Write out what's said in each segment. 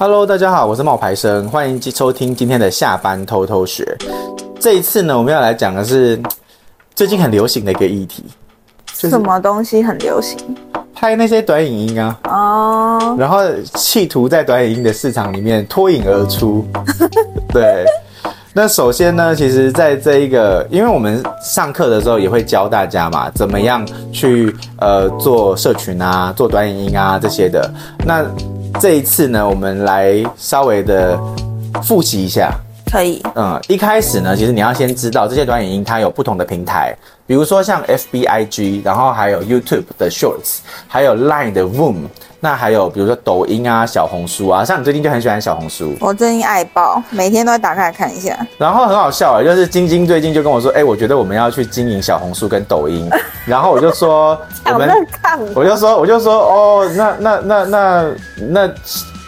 Hello，大家好，我是冒牌生，欢迎收听今天的下班偷偷学。这一次呢，我们要来讲的是最近很流行的一个议题，就是、什么东西很流行？拍那些短影音啊，哦，oh. 然后企图在短影音的市场里面脱颖而出。对，那首先呢，其实在这一个，因为我们上课的时候也会教大家嘛，怎么样去呃做社群啊，做短影音啊这些的。那这一次呢，我们来稍微的复习一下。可以，嗯，一开始呢，其实你要先知道这些短影音它有不同的平台，比如说像 FBIG，然后还有 YouTube 的 Shorts，还有 Line 的 Voom，那还有比如说抖音啊、小红书啊，像你最近就很喜欢小红书，我最近爱爆，每天都会打开来看一下。然后很好笑啊，就是晶晶最近就跟我说，哎，我觉得我们要去经营小红书跟抖音，然后我就说，我们，我就说，我就说，哦，那那那那那。那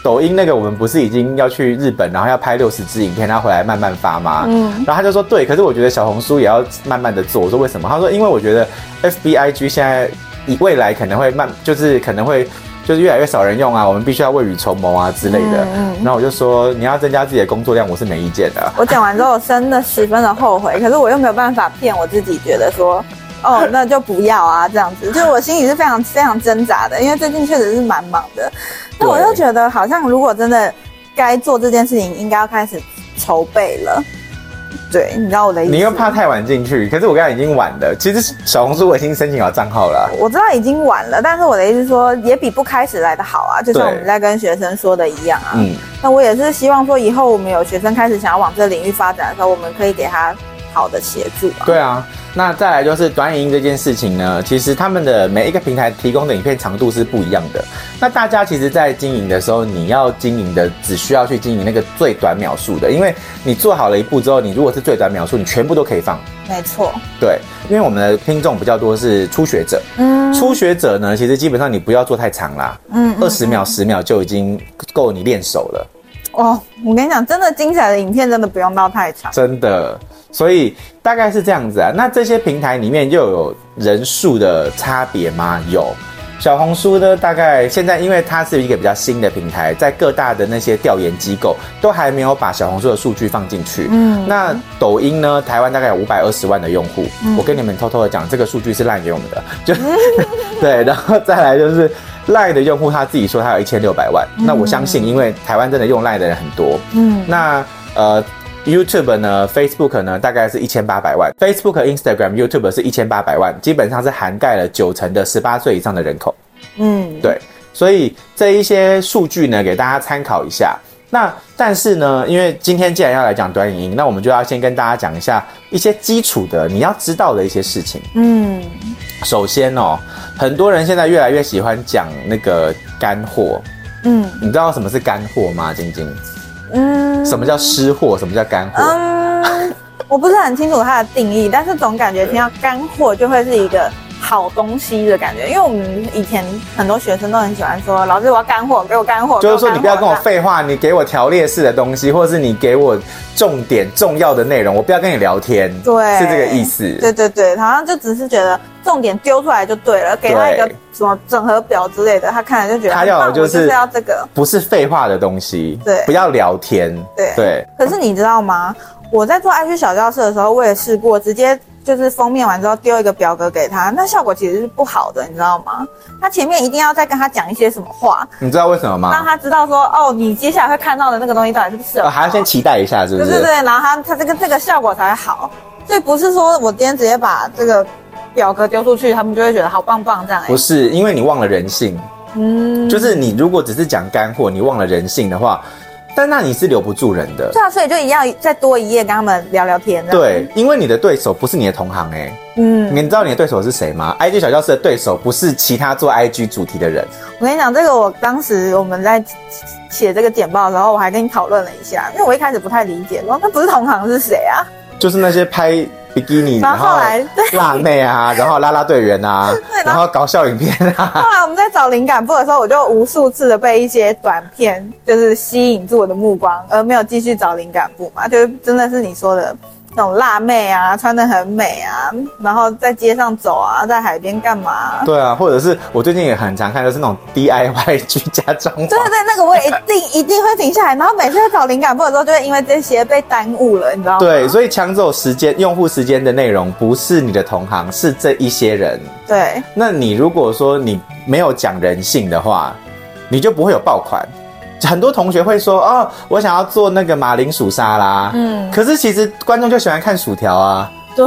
抖音那个，我们不是已经要去日本，然后要拍六十支影片，然后回来慢慢发吗？嗯，然后他就说对，可是我觉得小红书也要慢慢的做。我说为什么？他说因为我觉得 FBIG 现在以未来可能会慢，就是可能会就是越来越少人用啊，我们必须要未雨绸缪啊之类的。嗯，然后我就说你要增加自己的工作量，我是没意见的。我讲完之后，我真的十分的后悔，可是我又没有办法骗我自己，觉得说哦，那就不要啊，这样子，就是我心里是非常非常挣扎的，因为最近确实是蛮忙的。那我就觉得，好像如果真的该做这件事情，应该要开始筹备了。对，你知道我的意思。你又怕太晚进去，可是我刚才已经晚了。其实小红书我已经申请好账号了。我知道已经晚了，但是我的意思是说，也比不开始来的好啊。就像我们在跟学生说的一样啊。嗯。那我也是希望说，以后我们有学生开始想要往这个领域发展的时候，我们可以给他好的协助啊。对啊。那再来就是短影音这件事情呢，其实他们的每一个平台提供的影片长度是不一样的。那大家其实，在经营的时候，你要经营的只需要去经营那个最短秒数的，因为你做好了一步之后，你如果是最短秒数，你全部都可以放。没错。对，因为我们的听众比较多是初学者。嗯。初学者呢，其实基本上你不要做太长啦。嗯。二十秒、十秒就已经够你练手了。哦，我跟你讲，真的精彩的影片真的不用到太长。真的。所以大概是这样子啊，那这些平台里面又有人数的差别吗？有，小红书呢，大概现在因为它是一个比较新的平台，在各大的那些调研机构都还没有把小红书的数据放进去。嗯，那抖音呢，台湾大概有五百二十万的用户。嗯，我跟你们偷偷的讲，这个数据是赖给我们的，就 对，然后再来就是赖的用户他自己说他有一千六百万。嗯，那我相信，因为台湾真的用赖的人很多。嗯，那呃。YouTube 呢，Facebook 呢，大概是一千八百万。Facebook、Instagram、YouTube 是一千八百万，基本上是涵盖了九成的十八岁以上的人口。嗯，对，所以这一些数据呢，给大家参考一下。那但是呢，因为今天既然要来讲短影音，那我们就要先跟大家讲一下一些基础的你要知道的一些事情。嗯，首先哦，很多人现在越来越喜欢讲那个干货。嗯，你知道什么是干货吗？晶晶？嗯，什么叫湿货？什么叫干货？嗯，我不是很清楚它的定义，但是总感觉听到干货就会是一个好东西的感觉。因为我们以前很多学生都很喜欢说：“老师，我要干货，给我干货。”就是说，你不要跟我废话，你给我条列式的东西，或者是你给我重点重要的内容，我不要跟你聊天。对，是这个意思。对对对，好像就只是觉得。重点丢出来就对了，给他一个什么整合表之类的，他看了就觉得他要的就是要这个，不是废话的东西，对，不要聊天，对对。可是你知道吗？我在做 IG 小教室的时候，我也试过直接就是封面完之后丢一个表格给他，那效果其实是不好的，你知道吗？他前面一定要再跟他讲一些什么话，你知道为什么吗？让他知道说哦，你接下来会看到的那个东西到底是不是？哦，还要先期待一下，是不是？对对对，然后他他这个这个效果才会好，所以不是说我今天直接把这个。表格丢出去，他们就会觉得好棒棒这样、欸。不是，因为你忘了人性。嗯，就是你如果只是讲干货，你忘了人性的话，但那你是留不住人的。对啊，所以就一样再多一页跟他们聊聊天。对，因为你的对手不是你的同行哎、欸。嗯，你知道你的对手是谁吗？IG 小教室的对手不是其他做 IG 主题的人。我跟你讲，这个我当时我们在写这个简报的时候，我还跟你讨论了一下，因为我一开始不太理解，说那不是同行是谁啊？就是那些拍。比基尼，然后后来辣妹啊，然后拉拉队员啊，然后搞笑影片啊。后来我们在找灵感部的时候，我就无数次的被一些短片就是吸引住我的目光，而没有继续找灵感部嘛。就是真的是你说的，那种辣妹啊，穿得很美啊，然后在街上走啊，在海边干嘛、啊？对啊，或者是我最近也很常看，就是那种 DIY 居家装潢。对对对，那个我也一定一定会停下来，然后每次在找灵感簿的时候，就会因为这些被耽误了，你知道吗？对，所以抢走时间、用户时间的内容不是你的同行，是这一些人。对，那你如果说你没有讲人性的话，你就不会有爆款。很多同学会说：“哦，我想要做那个马铃薯沙拉。”嗯，可是其实观众就喜欢看薯条啊。对，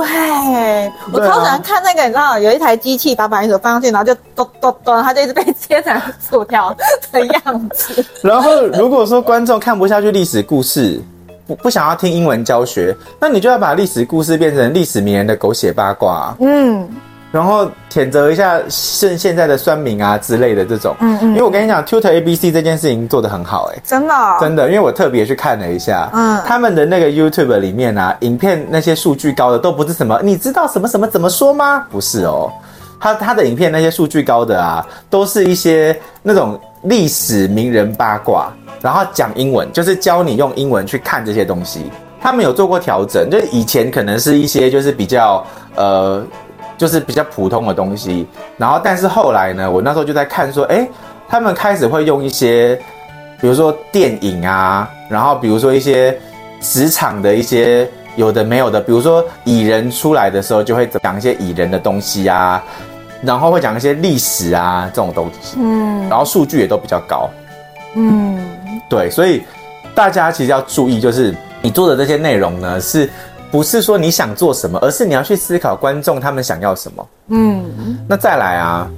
我超喜欢看那个，你知道，有一台机器把马铃薯放上去，然后就咚咚咚，它就一直被切成薯条的样子。然后如果说观众看不下去历史故事，不不想要听英文教学，那你就要把历史故事变成历史名人的狗血八卦。嗯。然后谴责一下现现在的酸民啊之类的这种，嗯嗯，因为我跟你讲，Tutor ABC 这件事情做得很好，欸，哎，真的，哦，真的，因为我特别去看了一下，嗯，他们的那个 YouTube 里面啊，影片那些数据高的都不是什么，你知道什么什么怎么说吗？不是哦，他他的影片那些数据高的啊，都是一些那种历史名人八卦，然后讲英文，就是教你用英文去看这些东西。他们有做过调整，就以前可能是一些就是比较呃。就是比较普通的东西，然后但是后来呢，我那时候就在看说，哎，他们开始会用一些，比如说电影啊，然后比如说一些职场的一些有的没有的，比如说蚁人出来的时候，就会讲一些蚁人的东西啊，然后会讲一些历史啊这种东西，嗯，然后数据也都比较高，嗯，对，所以大家其实要注意，就是你做的这些内容呢是。不是说你想做什么，而是你要去思考观众他们想要什么。嗯，那再来啊，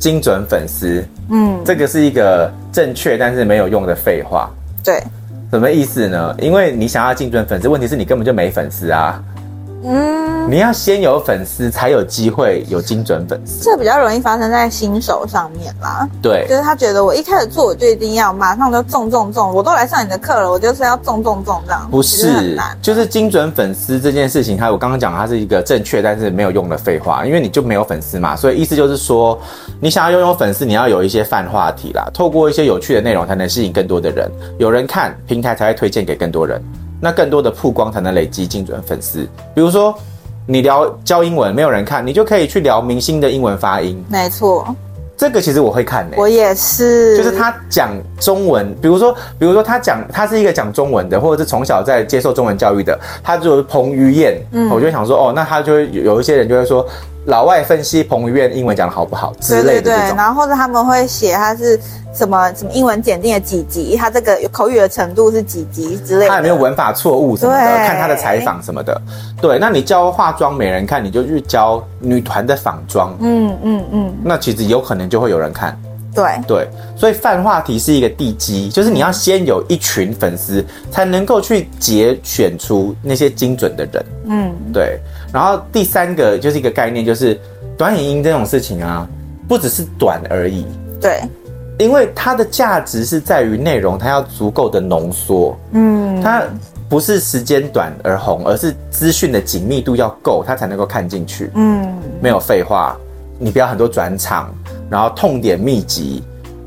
精准粉丝，嗯，这个是一个正确但是没有用的废话。对，什么意思呢？因为你想要精准粉丝，问题是你根本就没粉丝啊。嗯，你要先有粉丝，才有机会有精准粉丝。这比较容易发生在新手上面啦。对，就是他觉得我一开始做，我就一定要马上就中中中，我都来上你的课了，我就是要中中中这样。不是，就是精准粉丝这件事情，它我刚刚讲它是一个正确但是没有用的废话，因为你就没有粉丝嘛，所以意思就是说，你想要拥有粉丝，你要有一些泛话题啦，透过一些有趣的内容，才能吸引更多的人，有人看，平台才会推荐给更多人。那更多的曝光才能累积精准粉丝。比如说，你聊教英文，没有人看，你就可以去聊明星的英文发音。没错，这个其实我会看的、欸。我也是，就是他讲中文，比如说，比如说他讲他是一个讲中文的，或者是从小在接受中文教育的，他就是彭于晏，嗯，我就想说，哦，那他就会有一些人就会说。老外分析彭于晏英文讲的好不好之类的，对对对，然后或者他们会写他是什么什么英文检定的几级，他这个口语的程度是几级之类的，他有没有文法错误什么的，看他的采访什么的。对，那你教化妆没人看，你就去教女团的仿妆，嗯嗯嗯，那其实有可能就会有人看。对对，所以泛话题是一个地基，就是你要先有一群粉丝，才能够去节选出那些精准的人。嗯，对。然后第三个就是一个概念，就是短影音这种事情啊，不只是短而已。对，因为它的价值是在于内容，它要足够的浓缩。嗯，它不是时间短而红，而是资讯的紧密度要够，它才能够看进去。嗯，没有废话，你不要很多转场，然后痛点密集，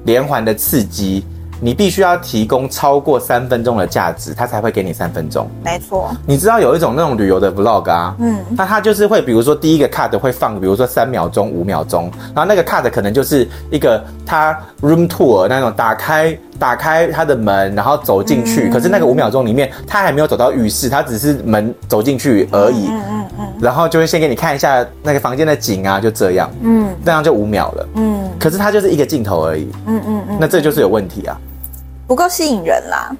连环的刺激。你必须要提供超过三分钟的价值，他才会给你三分钟。没错，你知道有一种那种旅游的 vlog 啊，嗯，那他就是会，比如说第一个 cut 会放，比如说三秒钟、五秒钟，然后那个 cut 可能就是一个他 room tour 那种打开打开他的门，然后走进去，嗯、可是那个五秒钟里面他还没有走到浴室，他只是门走进去而已，嗯嗯嗯，然后就会先给你看一下那个房间的景啊，就这样，嗯，这样就五秒了，嗯，可是他就是一个镜头而已，嗯嗯嗯，那这就是有问题啊。不够吸引人啦，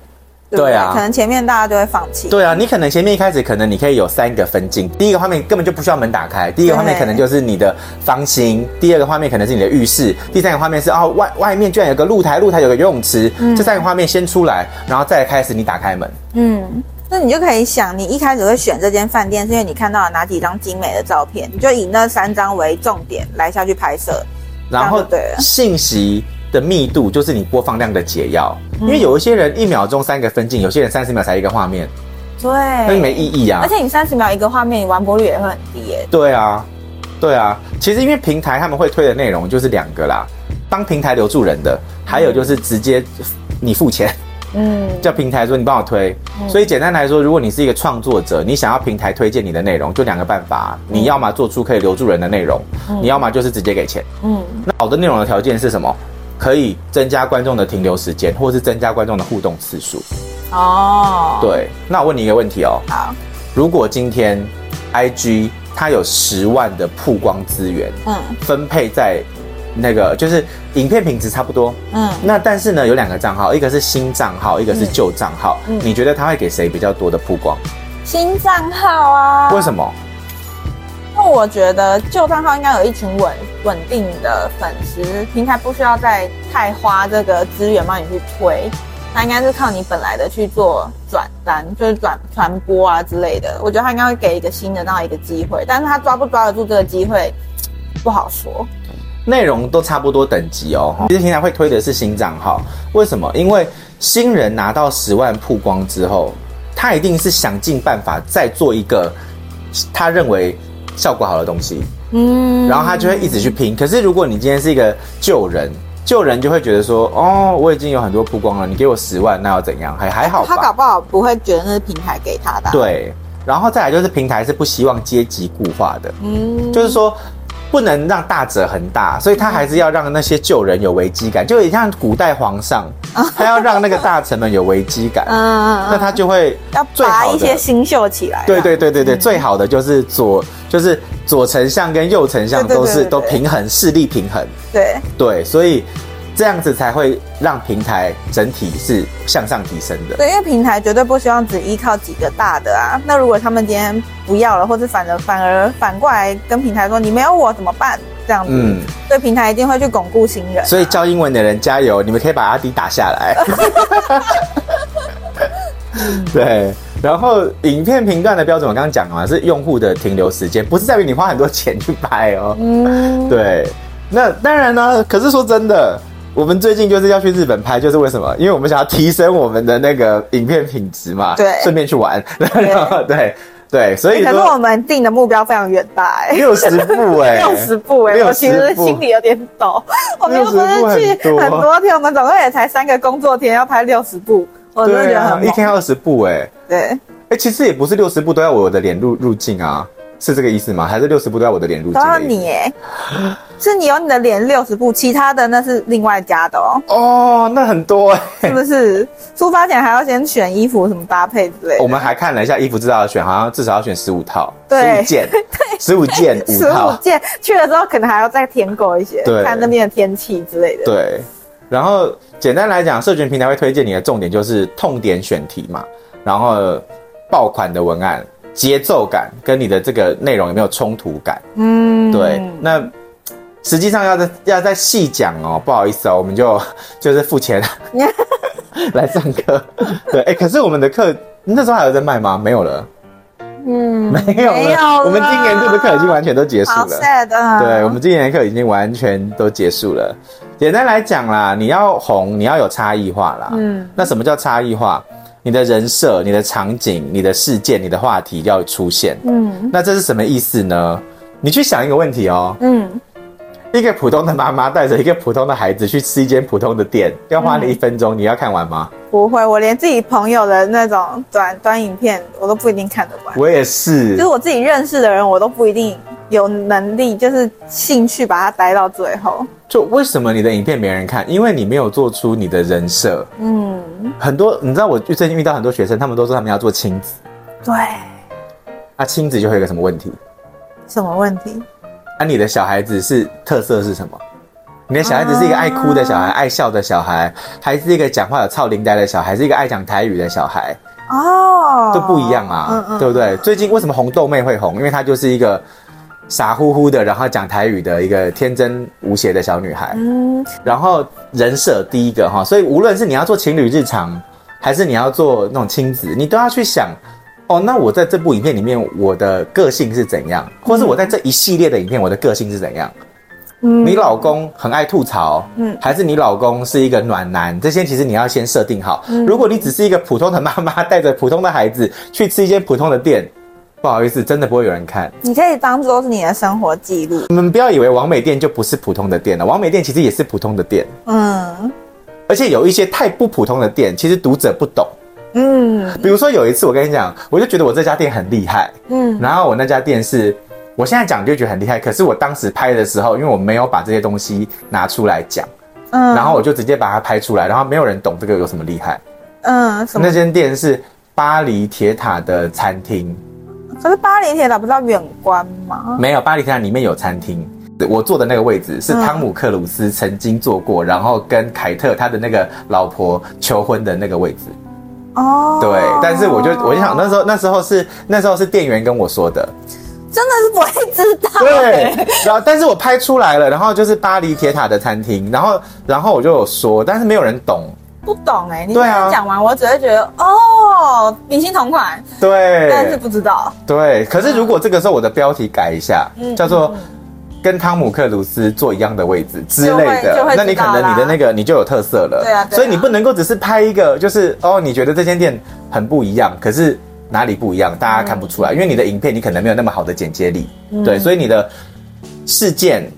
对，对，对啊，可能前面大家就会放弃。对啊，你可能前面一开始可能你可以有三个分镜，第一个画面根本就不需要门打开，第一个画面可能就是你的房型，第二个画面可能是你的浴室，第三个画面是哦外外面居然有个露台，露台有个游泳池，嗯、这三个画面先出来，然后再开始你打开门。嗯，那你就可以想，你一开始会选这间饭店，是因为你看到了哪几张精美的照片，你就以那三张为重点来下去拍摄，然后对信息的密度就是你播放量的解药，因为有一些人一秒钟三个分镜，有些人三十秒才一个画面，对，那没意义啊。而且你三十秒一个画面，你完播率也会很低耶。对啊，对啊。其实因为平台他们会推的内容就是两个啦，帮平台留住人的，还有就是直接你付钱，嗯，叫平台说你帮我推。嗯、所以简单来说，如果你是一个创作者，你想要平台推荐你的内容，就两个办法，你要么做出可以留住人的内容，嗯、你要么就是直接给钱。嗯，那好的内容的条件是什么？可以增加观众的停留时间，或是增加观众的互动次数。哦，对，那我问你一个问题哦。好，如果今天 IG 它有十万的曝光资源，嗯，分配在那个就是影片品质差不多，嗯，那但是呢有两个账号，一个是新账号，一个是旧账号，嗯，你觉得它会给谁比较多的曝光？新账号啊？为什么？那我觉得旧账号应该有一群稳稳定的粉丝，平台不需要再太花这个资源帮你去推，那应该是靠你本来的去做转单，就是转传播啊之类的。我觉得他应该会给一个新的那样一个机会，但是他抓不抓得住这个机会不好说。内容都差不多等级哦，其实平台会推的是新账号，为什么？因为新人拿到十万曝光之后，他一定是想尽办法再做一个他认为。效果好的东西，嗯，然后他就会一直去拼。可是如果你今天是一个旧人，旧人就会觉得说，哦，我已经有很多曝光了，你给我十万，那要怎样？还还好吧。他搞不好不会觉得那是平台给他的。对，然后再来就是平台是不希望阶级固化的，嗯，就是说。不能让大者恒大，所以他还是要让那些旧人有危机感，就也像古代皇上，他要让那个大臣们有危机感，嗯，那他就会要拔一些新秀起来。对对对对对，最好的就是左就是左丞相跟右丞相都是都平衡势力平衡，对对，所以。这样子才会让平台整体是向上提升的。对，因为平台绝对不希望只依靠几个大的啊。那如果他们今天不要了，或者反而反而反过来跟平台说你没有我怎么办？这样子，嗯，所以平台一定会去巩固新人啊。所以教英文的人加油，你们可以把阿迪打下来。对，然后影片评断的标准我刚刚讲了嘛，是用户的停留时间，不是在于你花很多钱去拍哦。嗯，对。那当然呢，可是说真的。我们最近就是要去日本拍，就是为什么？因为我们想要提升我们的那个影片品质嘛。对，顺便去玩。对 对对，所以。可是我们定的目标非常远大，哎，六十部哎，六十部哎，我其实心里有点抖。我们又不是去很多天，我们总共也才三个工作天，要拍六十部，我真的觉得很。一天二十部哎。对。哎，其实也不是六十步都要我的脸入入镜啊。是这个意思吗？还是六十步都要我的脸入镜？都要你哎，是你有你的脸六十步，其他的那是另外加的哦。哦，那很多哎，是不是？出发前还要先选衣服，什么搭配之类的。我们还看了一下衣服，知道要选，好像至少要选十五套，十五件，对，十五件，十五件。去了之后可能还要再添购一些，看那边的天气之类的。对，然后简单来讲，社群平台会推荐你的重点就是痛点选题嘛，然后爆款的文案。节奏感跟你的这个内容有没有冲突感？嗯，对。那实际上要再要再细讲哦，不好意思哦，我们就 就是付钱 来上课。对，哎、欸，可是我们的课那时候还有在卖吗？没有了。嗯，没有了。没有了。我们今年这个课已经完全都结束了。好 sad 啊。对，我们今年的课已经完全都结束了。简单来讲啦，你要红，你要有差异化啦。嗯。那什么叫差异化？你的人设、你的场景、你的事件、你的话题要出现。嗯，那这是什么意思呢？你去想一个问题哦。嗯，一个普通的妈妈带着一个普通的孩子去吃一间普通的店，要花你一分钟，嗯，你要看完吗？不会，我连自己朋友的那种短短影片，我都不一定看得完。我也是，就是我自己认识的人，我都不一定有能力，就是兴趣把它待到最后。就为什么你的影片没人看？因为你没有做出你的人设。嗯，很多你知道，我最近遇到很多学生，他们都说他们要做亲子。对。那亲子就会有个什么问题？什么问题？啊，你的小孩子是特色是什么？你的小孩子是一个爱哭的小孩，啊、爱笑的小孩，还是一个讲话有臭奶呆的小孩，是一个爱讲台语的小孩？哦，都不一样啊，嗯嗯对不对？最近为什么红豆妹会红？因为她就是一个。傻乎乎的，然后讲台语的一个天真无邪的小女孩。嗯，然后人设第一个哈，所以无论是你要做情侣日常，还是你要做那种亲子，你都要去想，哦，那我在这部影片里面，我的个性是怎样，或是我在这一系列的影片，我的个性是怎样？嗯，你老公很爱吐槽，嗯，还是你老公是一个暖男？这些其实你要先设定好。如果你只是一个普通的妈妈，带着普通的孩子去吃一间普通的店。不好意思，真的不会有人看。你可以当做是你的生活记录。你们不要以为王美店就不是普通的店了，王美店其实也是普通的店。嗯。而而且有一些太不普通的店，其实读者不懂。嗯，比如说有一次，我跟你讲，我就觉得我这家店很厉害。嗯，然后我那家店是，我现在讲就觉得很厉害，可是我当时拍的时候，因为我没有把这些东西拿出来讲，嗯，然后我就直接把它拍出来，然后没有人懂这个有什么厉害。嗯，那间店是巴黎铁塔的餐厅。可是巴黎铁塔不是要远观吗？没有，巴黎铁塔里面有餐厅。我坐的那个位置是汤姆克鲁斯曾经坐过，嗯、然后跟凯特他的那个老婆求婚的那个位置。哦，对，但是我就我就想那时候那时候是那时候是店员跟我说的，真的是不会知道。对，然后但是我拍出来了，然后就是巴黎铁塔的餐厅，然后然后我就有说，但是没有人懂，不懂哎、欸，你刚刚讲完，我只会觉得哦，明星同款，对，但是不知道，对，可是如果这个时候我的标题改一下，嗯、叫做。跟汤姆克鲁斯坐一样的位置之类的，那你可能你的那个你就有特色了。对啊，所以你不能够只是拍一个，就是哦，你觉得这间店很不一样，可是哪里不一样，大家看不出来，因为你的影片你可能没有那么好的剪接力。对，所以你的事件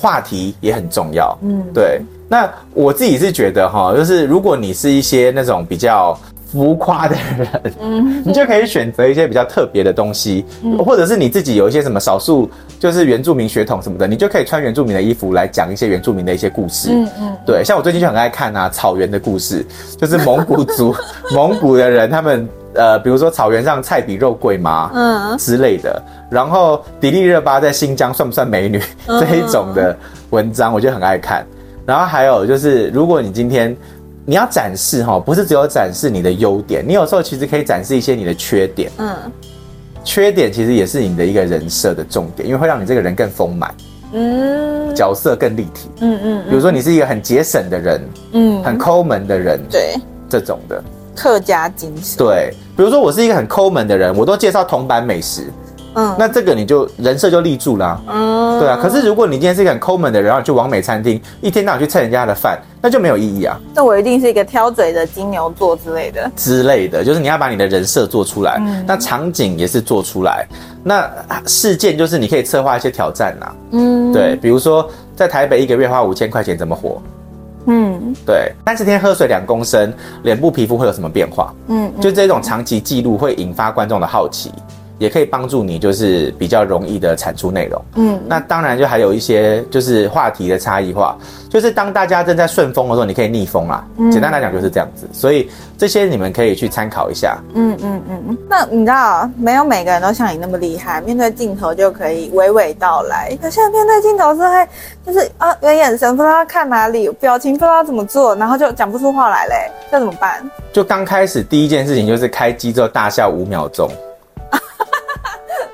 话题也很重要。嗯，对。那我自己是觉得哈，就是如果你是一些那种比较。浮夸的人，嗯，你就可以选择一些比较特别的东西，嗯，或者是你自己有一些什么少数，就是原住民血统什么的，你就可以穿原住民的衣服来讲一些原住民的一些故事，嗯嗯，对，像我最近就很爱看啊，草原的故事，就是蒙古族，蒙古的人他们呃，比如说草原上菜比肉贵吗？嗯之类的，然后迪丽热巴在新疆算不算美女？这一种的文章我就很爱看，然后还有就是如果你今天。你要展示哈，不是只有展示你的优点，你有时候其实可以展示一些你的缺点。嗯，缺点其实也是你的一个人设的重点，因为会让你这个人更丰满，嗯，角色更立体。嗯嗯，比如说你是一个很节省的人，嗯，很抠门的人，对，这种的客家精神。对，比如说我是一个很抠门的人，我都介绍铜板美食。嗯，那这个你就人设就立住了啊。嗯，对啊。可是如果你今天是一个很抠门的人，然后去完美餐厅，一天到晚去蹭人家的饭，那就没有意义啊。那我一定是一个挑嘴的金牛座之类的。之类的，就是你要把你的人设做出来，嗯，那场景也是做出来，那事件就是你可以策划一些挑战呐。嗯，对，比如说在台北一个月花五千块钱怎么活？嗯，对，三十天喝水两公升，脸部皮肤会有什么变化？嗯，就这种长期记录会引发观众的好奇。也可以帮助你，就是比较容易的产出内容。嗯，那当然就还有一些就是话题的差异化，就是当大家正在顺风的时候，你可以逆风啦。嗯，简单来讲就是这样子，所以这些你们可以去参考一下。嗯嗯嗯。那你知道，没有每个人都像你那么厉害，面对镜头就可以娓娓道来。可现在面对镜头是会，就是啊，有眼神不知道看哪里，表情不知道怎么做，然后就讲不出话来嘞，那怎么办？就刚开始第一件事情就是开机之后大笑五秒钟。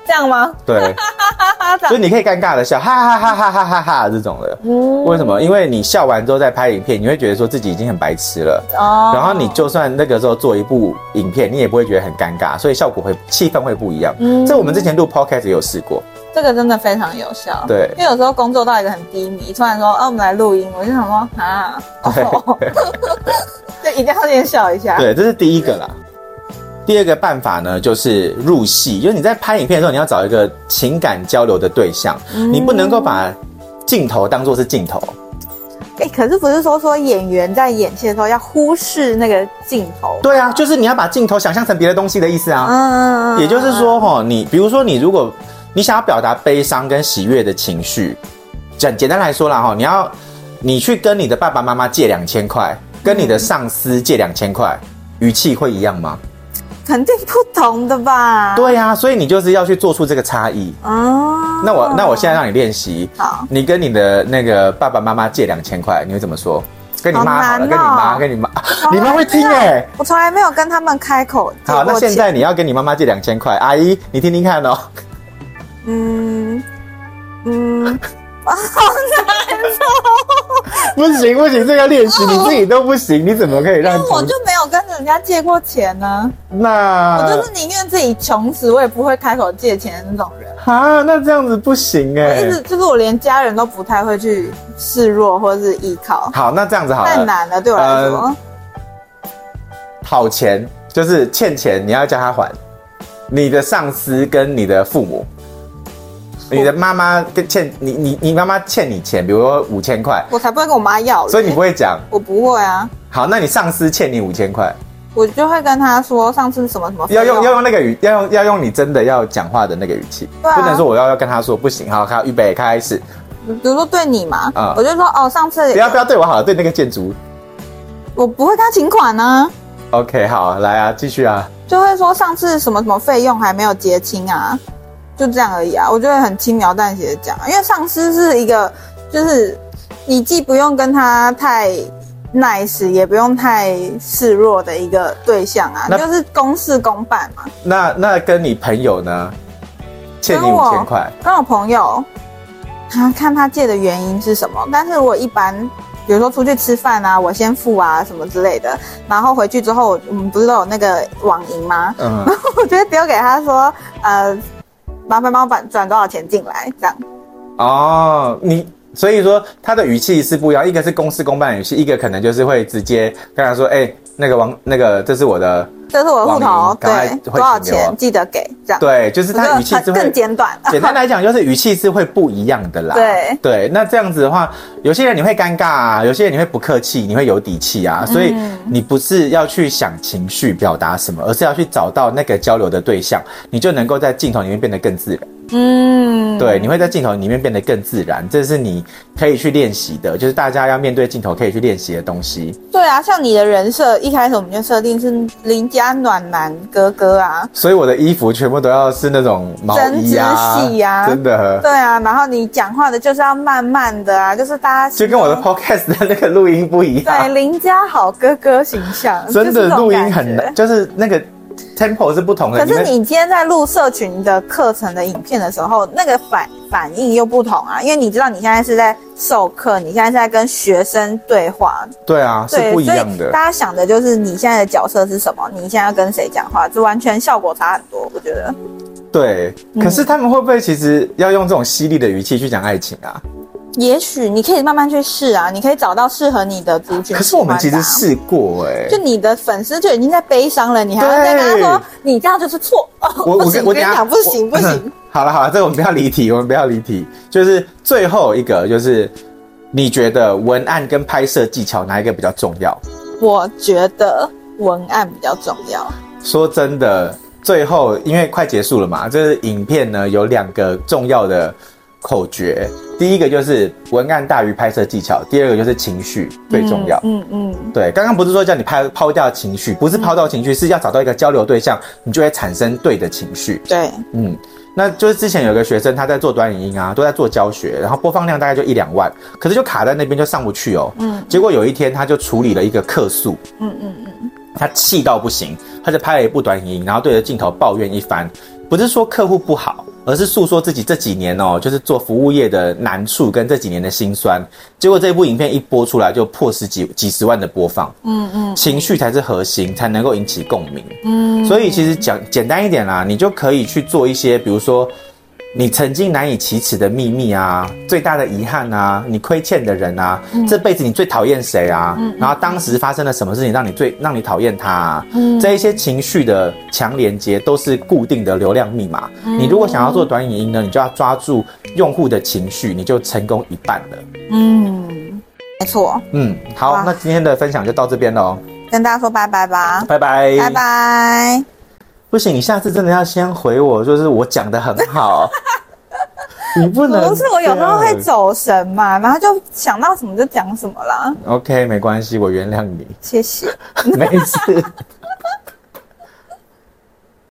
这样吗？对，所以你可以尴尬的笑，哈哈哈哈哈哈哈这种的。嗯，为什么？因为你笑完之后再拍影片，你会觉得说自己已经很白痴了。哦。然后你就算那个时候做一部影片，你也不会觉得很尴尬，所以效果会气氛会不一样。嗯，这我们之前录 podcast 也有试过，这个真的非常有效。对，因为有时候工作到一个很低迷，突然说，哦，我们来录音，我就想说，啊，对，就一定要先笑一下。对，这是第一个啦。第二个办法呢，就是入戏，就是你在拍影片的时候，你要找一个情感交流的对象，嗯、你不能够把镜头当做是镜头。哎、欸，可是不是说说演员在演戏的时候要忽视那个镜头？对啊，就是你要把镜头想象成别的东西的意思啊。嗯，也就是说，哈，你比如说，你如果你想要表达悲伤跟喜悦的情绪，简简单来说啦，哈，你要你去跟你的爸爸妈妈借两千块，跟你的上司借两千块，语气会一样吗？肯定不同的吧？对呀、啊，所以你就是要去做出这个差异哦。那我那我现在让你练习，好，你跟你的那个爸爸妈妈借两千块，你会怎么说？跟你妈好了，哦、跟你妈，跟你妈，你妈会听哎、欸。我从来没有跟他们开口。好，那现在你要跟你妈妈借两千块，阿姨，你听听看哦。嗯嗯。好难受！不行不行，这个练习你自己都不行，你怎么可以让？我就没有跟人家借过钱呢。那我就是宁愿自己穷死，我也不会开口借钱的那种人。啊，那这样子不行哎。我一直就是我连家人都不太会去示弱或者是依靠。好，那这样子好了。太难了，对我来说。讨钱就是欠钱，你要叫他还。你的上司跟你的父母。你的妈妈跟欠你你你妈妈欠你钱，比如说五千块，我才不会跟我妈要。所以你不会讲？我不会啊。好，那你上司欠你五千块，我就会跟他说上次什么什么，要用要用那个语，要用要用你真的要讲话的那个语气，啊、不能说我要要跟他说不行。好，好，预备开始。比如说对你嘛，嗯、我就说哦，上次不要不要对我好了，对那个建筑，我不会跟他请款呢、啊。OK，好，来啊，继续啊。就会说上次什么什么费用还没有结清啊，就这样而已啊。我就会很轻描淡写的讲，因为上司是一个，就是你既不用跟他太 nice，也不用太示弱的一个对象啊，那就是公事公办嘛。那那跟你朋友呢？欠你五千块？跟我朋友，他看他借的原因是什么？但是我一般。比如说出去吃饭啊，我先付啊，什么之类的。然后回去之后，我们不是都有那个网银吗？嗯。然后我就丢给他说，呃，麻烦帮我转转多少钱进来，这样。哦，你所以说他的语气是不一样，一个是公事公办语气，一个可能就是会直接跟他说，哎、那个王，那个这是我的，这是我的户头，对，多少钱记得给，这样。对，就是他语气是会更简短。简单来讲，就是语气是会不一样的啦。对对，那这样子的话，有些人你会尴尬啊，有些人你会不客气，你会有底气啊。所以你不是要去想情绪表达什么，而是要去找到那个交流的对象，你就能够在镜头里面变得更自然。嗯，对，你会在镜头里面变得更自然，这是你可以去练习的，就是大家要面对镜头可以去练习的东西。对啊，像你的人设一开始我们就设定是邻家暖男哥哥啊，所以我的衣服全部都要是那种毛衣啊，系啊，真的。对啊，然后你讲话的就是要慢慢的啊，就是大家就跟我的 podcast 的那个录音不一样。对，邻家好哥哥形象，真的录音很难，就是那个。Tempo 是不同的，可是你今天在录社群的课程的影片的时候，那个反反应又不同啊，因为你知道你现在是在授课，你现在是在跟学生对话，对啊，对是不一样的。大家想的就是你现在的角色是什么，你现在要跟谁讲话，就完全效果差很多，我觉得。对，可是他们会不会其实要用这种犀利的语气去讲爱情啊？也许你可以慢慢去试啊，你可以找到适合你的族群。可是我们其实试过哎、欸，就你的粉丝就已经在悲伤了，你还要再跟他说你这样就是错。我 我跟我跟你讲，不行不行。好了好了，这个我们不要离题，我们不要离题。就是最后一个，就是你觉得文案跟拍摄技巧哪一个比较重要？我觉得文案比较重要。说真的，最后因为快结束了嘛，这、就是影片呢有两个重要的。口诀，第一个就是文案大于拍摄技巧，第二个就是情绪最重要。嗯嗯，嗯对，刚刚不是说叫你抛抛掉情绪，不是抛掉情绪，是要找到一个交流对象，你就会产生对的情绪。对，嗯，那就是之前有个学生他在做短影音啊，都在做教学，然后播放量大概就一两万，可是就卡在那边就上不去哦。嗯，结果有一天他就处理了一个客诉。嗯嗯嗯，他气到不行，他就拍了一部短影音，然后对着镜头抱怨一番，不是说客户不好。而是诉说自己这几年哦，就是做服务业的难处跟这几年的辛酸。结果这部影片一播出来，就破十几几十万的播放。嗯嗯，情绪才是核心，才能够引起共鸣。嗯，所以其实讲简单一点啦，你就可以去做一些，比如说。你曾经难以启齿的秘密啊，最大的遗憾啊，你亏欠的人啊，嗯、这辈子你最讨厌谁啊？嗯、然后当时发生了什么事情让你最让你讨厌他啊？嗯、这一些情绪的强连接都是固定的流量密码。嗯、你如果想要做短影音呢，你就要抓住用户的情绪，你就成功一半了。嗯，没错。嗯，好，那今天的分享就到这边喽，跟大家说拜拜吧，拜拜，拜拜。不行，你下次真的要先回我，就是我讲的很好。你不能不是我有时候会走神嘛，然后就想到什么就讲什么啦。OK，没关系，我原谅你。谢谢，没事。